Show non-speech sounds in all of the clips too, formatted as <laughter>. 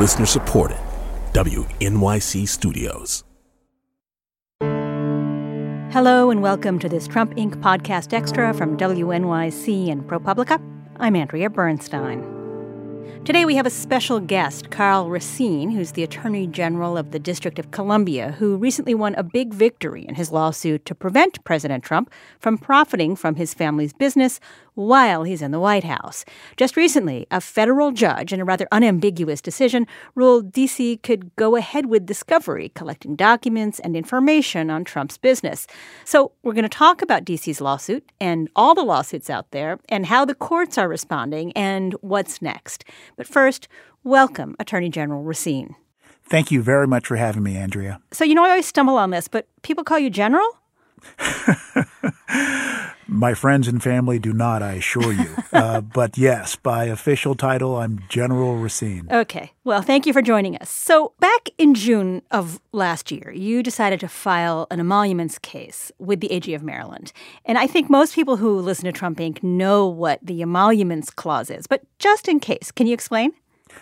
Listener supported. WNYC Studios. Hello, and welcome to this Trump Inc. podcast extra from WNYC and ProPublica. I'm Andrea Bernstein. Today we have a special guest, Karl Racine, who's the Attorney General of the District of Columbia, who recently won a big victory in his lawsuit to prevent President Trump from profiting from his family's business while he's in the White House. Just recently, a federal judge, in a rather unambiguous decision, ruled D.C. could go ahead with discovery, collecting documents and information on Trump's business. So, we're going to talk about D.C.'s lawsuit and all the lawsuits out there and how the courts are responding and what's next. But first, welcome, Attorney General Racine. Thank you very much for having me, Andrea. So, you know, I always stumble on this, but people call you General? <laughs> My friends and family do not, I assure you. <laughs> Uh, but yes, by official title, I'm General Racine. Okay. Well, thank you for joining us. So, back in June of last year, you decided to file an emoluments case with the AG of Maryland. And I think most people who listen to Trump Inc. know what the emoluments clause is. But just in case, can you explain?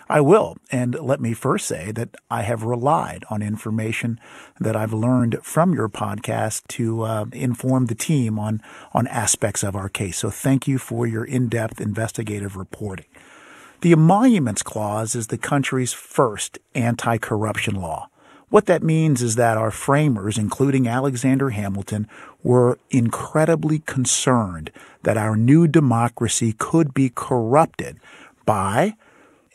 I will. And let me first say that I have relied on information that I've learned from your podcast to uh, inform the team on, on aspects of our case. So thank you for your in-depth investigative reporting. The Emoluments Clause is the country's first anti-corruption law. What that means is that our framers, including Alexander Hamilton, were incredibly concerned that our new democracy could be corrupted by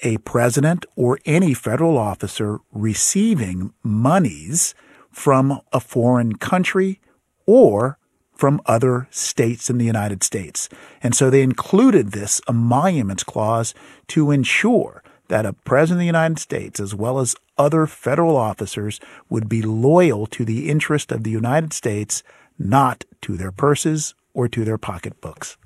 a president or any federal officer receiving monies from a foreign country or from other states in the United States. And so they included this emoluments clause to ensure that a president of the United States, as well as other federal officers, would be loyal to the interest of the United States, not to their purses or to their pocketbooks.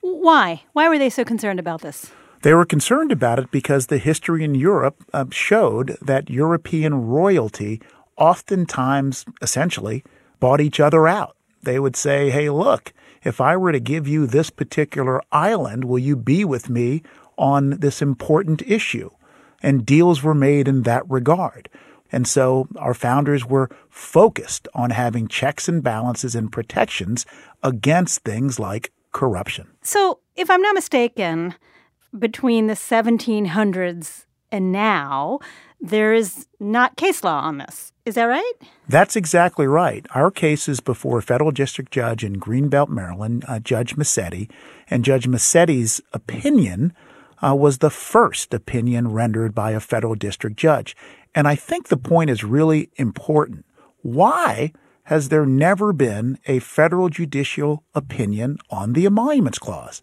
Why? Why were they so concerned about this? They were concerned about it because the history in Europe uh, showed that European royalty oftentimes, essentially, bought each other out. They would say, hey, look, if I were to give you this particular island, will you be with me on this important issue? And deals were made in that regard. And so our founders were focused on having checks and balances and protections against things like corruption. So, if I'm not mistaken, between the 1700s and now, there is not case law on this. Is that right? That's exactly right. Our case is before a federal district judge in Greenbelt, Maryland, uh, Judge Messitte. and Judge Messitte's opinion uh, was the first opinion rendered by a federal district judge. And I think the point is really important. Why has there never been a federal judicial opinion on the emoluments clause?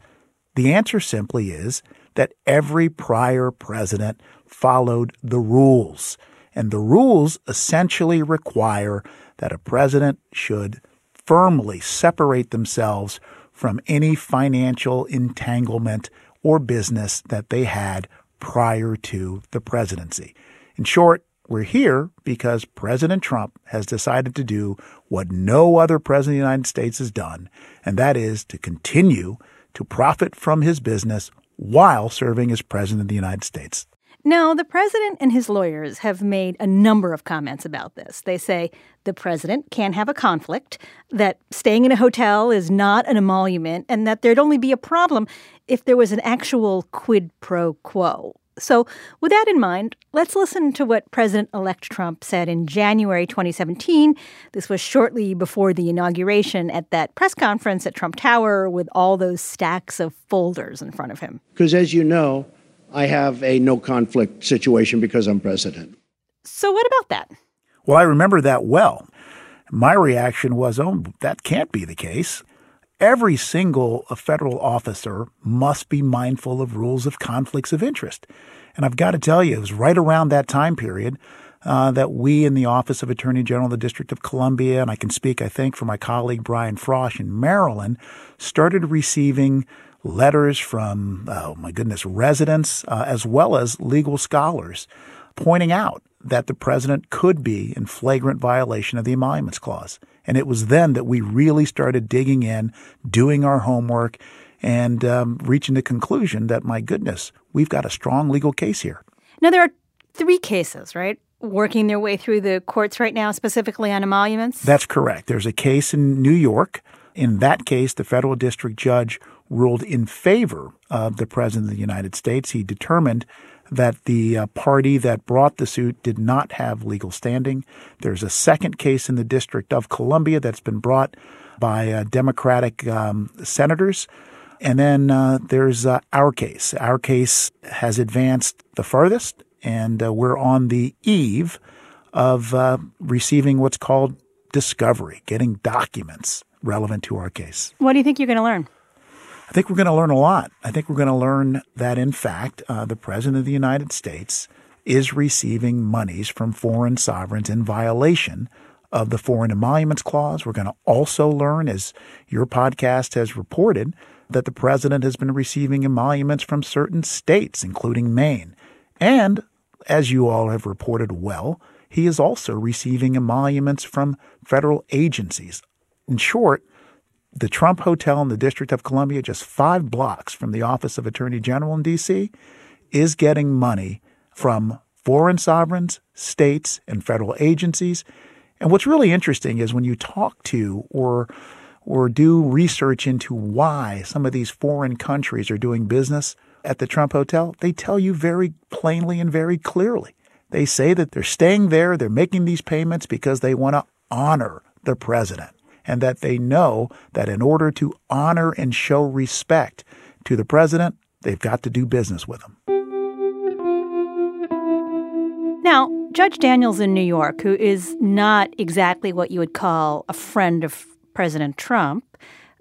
The answer simply is that every prior president followed the rules. And the rules essentially require that a president should firmly separate themselves from any financial entanglement or business that they had prior to the presidency. In short, we're here because President Trump has decided to do what no other president of the United States has done, and that is to continue to profit from his business while serving as President of the United States. Now, the president and his lawyers have made a number of comments about this. They say the president can have a conflict, that staying in a hotel is not an emolument, and that there'd only be a problem if there was an actual quid pro quo. So, with that in mind, let's listen to what President elect Trump said in January 2017. This was shortly before the inauguration at that press conference at Trump Tower with all those stacks of folders in front of him. Because, as you know, I have a no conflict situation because I'm president. So, what about that? Well, I remember that well. My reaction was, oh, that can't be the case. Every single federal officer must be mindful of rules of conflicts of interest. And I've got to tell you, it was right around that time period uh, that we in the Office of Attorney General of the District of Columbia, and I can speak, I think, for my colleague Brian Frosh in Maryland, started receiving letters from, oh my goodness, residents uh, as well as legal scholars pointing out that the president could be in flagrant violation of the Emoluments Clause. And it was then that we really started digging in, doing our homework, and um, reaching the conclusion that, my goodness, we've got a strong legal case here. Now, there are three cases, right? Working their way through the courts right now, specifically on emoluments? That's correct. There's a case in New York. In that case, the federal district judge ruled in favor of the President of the United States. He determined that the uh, party that brought the suit did not have legal standing. There's a second case in the District of Columbia that's been brought by uh, Democratic um, senators. And then uh, there's uh, our case. Our case has advanced the furthest, and uh, we're on the eve of uh, receiving what's called discovery, getting documents relevant to our case. What do you think you're going to learn? I think we're going to learn a lot. I think we're going to learn that, in fact, uh, the President of the United States is receiving monies from foreign sovereigns in violation of the Foreign Emoluments Clause. We're going to also learn, as your podcast has reported, that the President has been receiving emoluments from certain states, including Maine. And, as you all have reported well, he is also receiving emoluments from federal agencies. In short, the Trump Hotel in the District of Columbia, just five blocks from the Office of Attorney General in D.C., is getting money from foreign sovereigns, states, and federal agencies. And what's really interesting is when you talk to or or do research into why some of these foreign countries are doing business at the Trump Hotel, they tell you very plainly and very clearly. They say that they're staying there, they're making these payments because they want to honor the president and that they know that in order to honor and show respect to the president, they've got to do business with him. Now, Judge Daniels in New York, who is not exactly what you would call a friend of President Trump,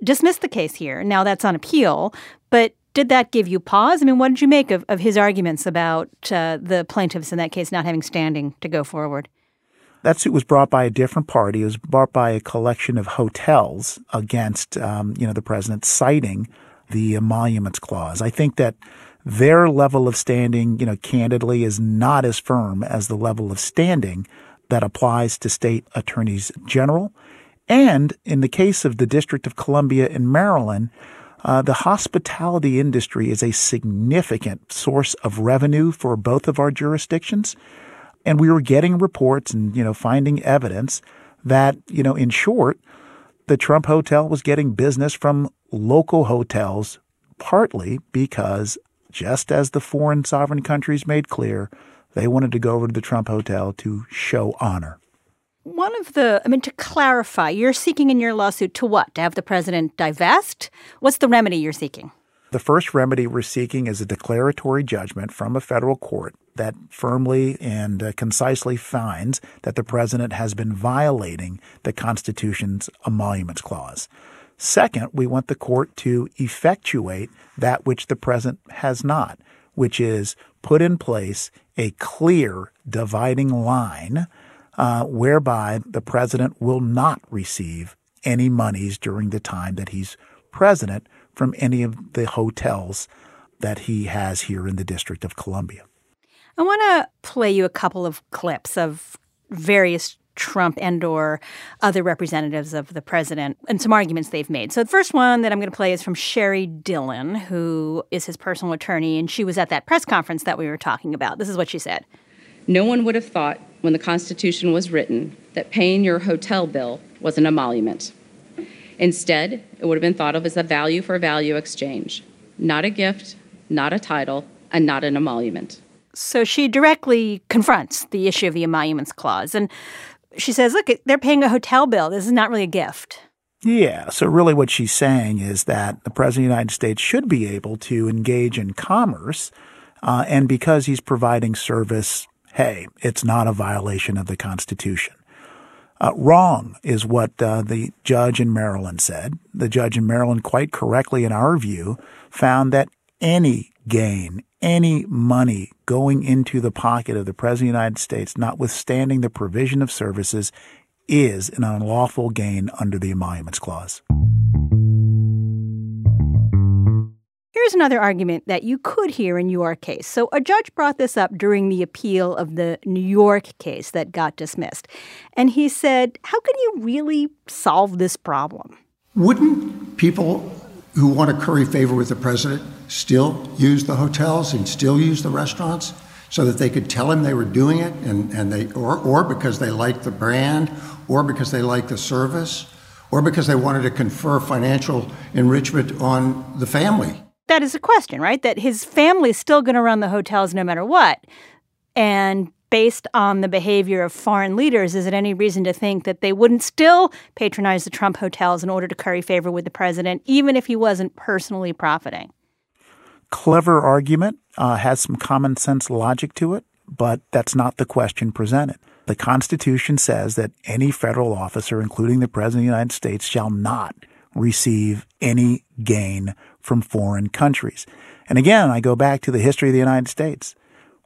dismissed the case here. Now that's on appeal, but did that give you pause? I mean, what did you make of, of his arguments about uh, the plaintiffs in that case not having standing to go forward? That suit was brought by a different party. It was brought by a collection of hotels against, um, you know, the president citing the emoluments clause. I think that their level of standing, you know, candidly is not as firm as the level of standing that applies to state attorneys general. And in the case of the District of Columbia in Maryland, uh, the hospitality industry is a significant source of revenue for both of our jurisdictions. And we were getting reports and, you know, finding evidence that, you know, in short, the Trump Hotel was getting business from local hotels, partly because, just as the foreign sovereign countries made clear, they wanted to go over to the Trump Hotel to show honor. One of the, I mean, to clarify, you're seeking in your lawsuit to what? To have the president divest? What's the remedy you're seeking? The first remedy we're seeking is a declaratory judgment from a federal court that firmly and uh, concisely finds that the president has been violating the Constitution's emoluments clause. Second, we want the court to effectuate that which the president has not, which is put in place a clear dividing line uh, whereby the president will not receive any monies during the time that he's president from any of the hotels that he has here in the District of Columbia. I want to play you a couple of clips of various Trump and or other representatives of the president and some arguments they've made. So the first one that I'm going to play is from Sheri Dillon, who is his personal attorney, and she was at that press conference that we were talking about. This is what she said. No one would have thought when the Constitution was written that paying your hotel bill was an emolument. Instead, it would have been thought of as a value for value exchange, not a gift, not a title, and not an emolument. So she directly confronts the issue of the emoluments clause. And she says, look, they're paying a hotel bill. This is not really a gift. Yeah. So, really, what she's saying is that the President of the United States should be able to engage in commerce. Uh, and because he's providing service, hey, it's not a violation of the Constitution. Uh, wrong is what uh, the judge in Maryland said. The judge in Maryland, quite correctly, in our view, found that any gain, any money going into the pocket of the President of the United States, notwithstanding the provision of services, is an unlawful gain under the Emoluments Clause. Here's another argument that you could hear in your case. So, a judge brought this up during the appeal of the New York case that got dismissed. And he said, How can you really solve this problem? Wouldn't people who want to curry favor with the president still use the hotels and still use the restaurants. so that they could tell him they were doing it and, and they or, or because they liked the brand or because they liked the service or because they wanted to confer financial enrichment on the family. That is a question, right? That his family's still going to run the hotels no matter what. And based on the behavior of foreign leaders, is it any reason to think that they wouldn't still patronize the Trump hotels in order to curry favor with the president, even if he wasn't personally profiting? Clever argument, uh, has some common sense logic to it, but that's not the question presented. The Constitution says that any federal officer, including the President of the United States, shall not receive any gain from foreign countries. And again, I go back to the history of the United States.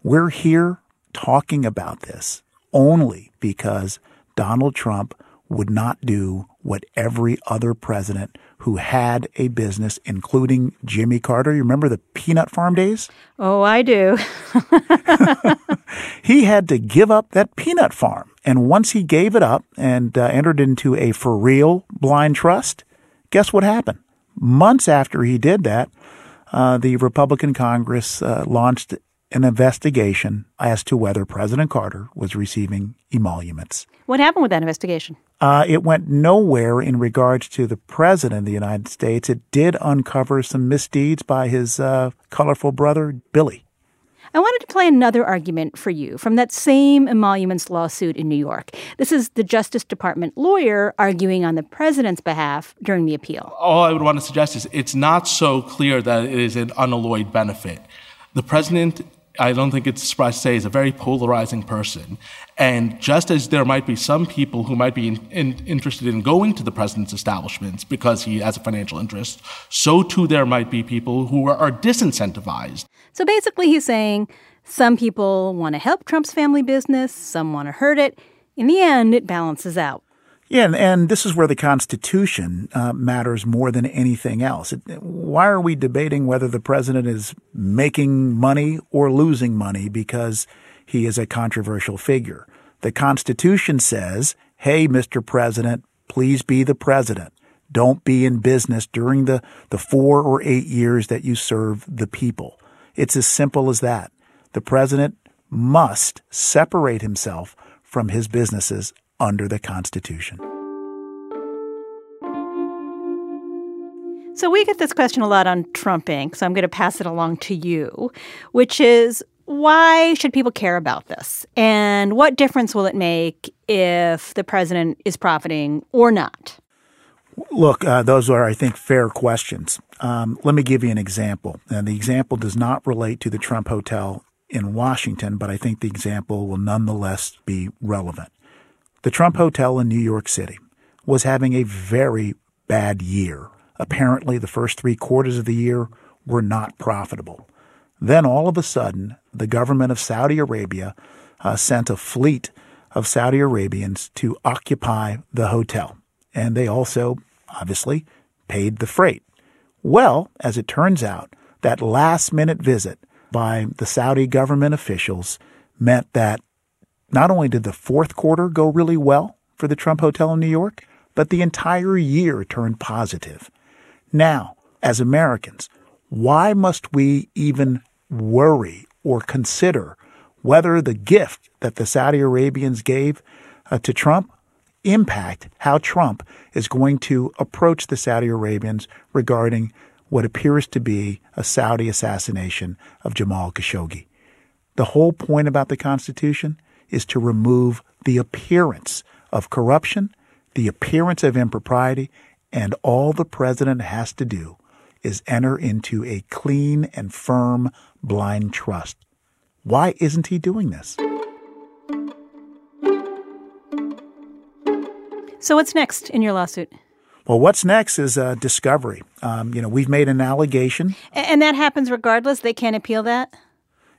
We're here talking about this only because Donald Trump would not do what every other president who had a business, including Jimmy Carter. You remember the peanut farm days? Oh, I do. <laughs> he had to give up that peanut farm. And once he gave it up and uh, entered into a for real blind trust, guess what happened? Months after he did that, uh, the Republican Congress uh, launched an investigation as to whether President Carter was receiving emoluments. What happened with that investigation? Uh, it went nowhere in regards to the President of the United States. It did uncover some misdeeds by his uh, colorful brother, Billy. I wanted to play another argument for you from that same emoluments lawsuit in New York. This is the Justice Department lawyer arguing on the president's behalf during the appeal. All I would want to suggest is it's not so clear that it is an unalloyed benefit. The president I don't think it's surprise to say, is a very polarizing person. And just as there might be some people who might be in, in, interested in going to the president's establishments because he has a financial interest, so too there might be people who are, are disincentivized. So basically, he's saying some people want to help Trump's family business, some want to hurt it. In the end, it balances out. Yeah, and, and this is where the Constitution uh, matters more than anything else. It, why are we debating whether the president is making money or losing money because he is a controversial figure? The Constitution says, hey, Mr. President, please be the president. Don't be in business during the, the four or eight years that you serve the people. It's as simple as that. The president must separate himself from his businesses under the Constitution. So we get this question a lot on Trump Inc., so I'm going to pass it along to you, which is why should people care about this? And what difference will it make if the president is profiting or not? Look, uh, those are, I think, fair questions. Um, let me give you an example. And the example does not relate to the Trump Hotel in Washington, but I think the example will nonetheless be relevant. The Trump Hotel in New York City was having a very bad year. Apparently, the first three quarters of the year were not profitable. Then, all of a sudden, the government of Saudi Arabia uh, sent a fleet of Saudi Arabians to occupy the hotel. And they also, obviously, paid the freight. Well, as it turns out, that last minute visit by the Saudi government officials meant that not only did the fourth quarter go really well for the Trump Hotel in New York, but the entire year turned positive. Now, as Americans, why must we even worry or consider whether the gift that the Saudi Arabians gave uh, to Trump impact how Trump is going to approach the Saudi Arabians regarding what appears to be a Saudi assassination of Jamal Khashoggi. The whole point about the Constitution is to remove the appearance of corruption, the appearance of impropriety, and all the president has to do is enter into a clean and firm blind trust. Why isn't he doing this? So, what's next in your lawsuit? Well, what's next is uh, discovery. Um, you know, we've made an allegation. And that happens regardless? They can't appeal that?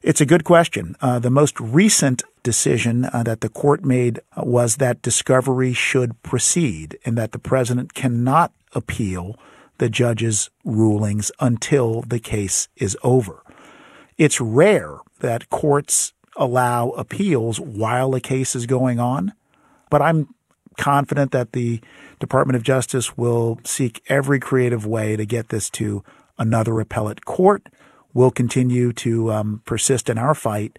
It's a good question. Uh, the most recent decision uh, that the court made was that discovery should proceed and that the president cannot appeal the judge's rulings until the case is over. It's rare that courts allow appeals while a case is going on, but I'm confident that the Department of Justice will seek every creative way to get this to another appellate court. We'll continue to um, persist in our fight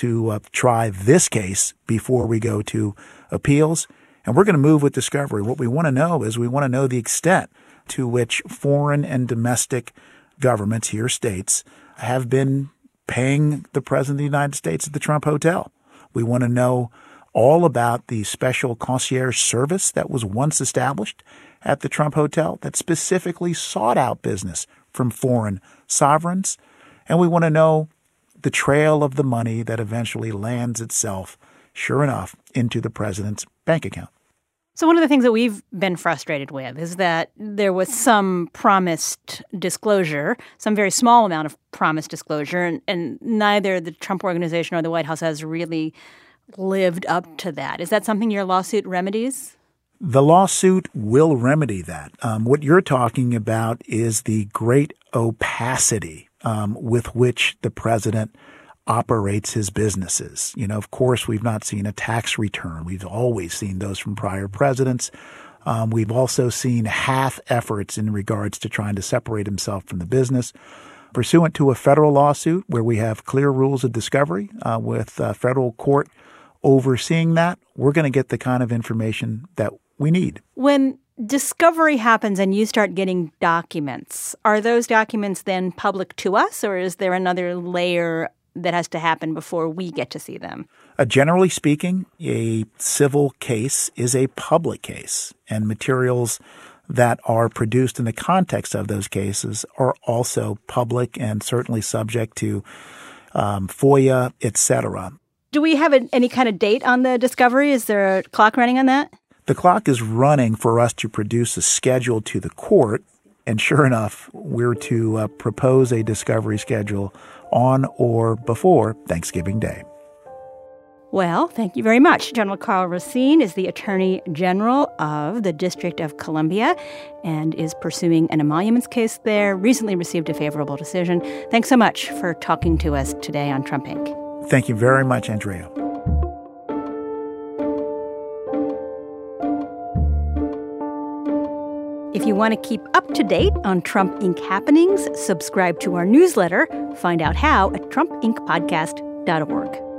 to uh, try this case before we go to appeals. And we're going to move with discovery. What we want to know is we want to know the extent to which foreign and domestic governments here, states, have been paying the President of the United States at the Trump Hotel. We want to know all about the special concierge service that was once established at the Trump Hotel that specifically sought out business from foreign sovereigns. And we want to know the trail of the money that eventually lands itself, sure enough, into the president's bank account. So, one of the things that we've been frustrated with is that there was some promised disclosure, some very small amount of promised disclosure, and, and neither the Trump organization or the White House has really lived up to that. Is that something your lawsuit remedies? The lawsuit will remedy that. Um, what you're talking about is the great opacity um, with which the president operates his businesses. You know, of course, we've not seen a tax return. We've always seen those from prior presidents. Um, we've also seen half efforts in regards to trying to separate himself from the business. Pursuant to a federal lawsuit where we have clear rules of discovery uh, with a federal court overseeing that, we're going to get the kind of information that we need. When discovery happens and you start getting documents, are those documents then public to us, or is there another layer that has to happen before we get to see them? Uh, generally speaking, a civil case is a public case, and materials that are produced in the context of those cases are also public and certainly subject to um, FOIA, etc. Do we have a, any kind of date on the discovery? Is there a clock running on that? The clock is running for us to produce a schedule to the court, and sure enough, we're to uh, propose a discovery schedule on or before Thanksgiving Day. Well, thank you very much. General Karl Racine is the Attorney General of the District of Columbia and is pursuing an emoluments case there, recently received a favorable decision. Thanks so much for talking to us today on Trump Inc. Thank you very much, Andrea. If you want to keep up to date on Trump Inc. happenings, subscribe to our newsletter. Find out how at trumpincpodcast.org.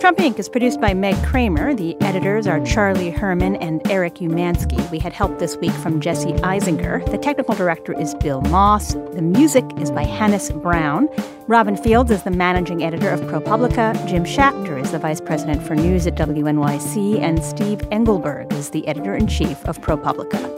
Trump Inc. is produced by Meg Cramer. The editors are Charlie Herman and Eric Umansky. We had help this week from Jesse Eisinger. The technical director is Bill Moss. The music is by Hannis Brown. Robin Fields is the managing editor of ProPublica. Jim Schachter is the vice president for news at WNYC. And Steve Engelberg is the editor in chief of ProPublica.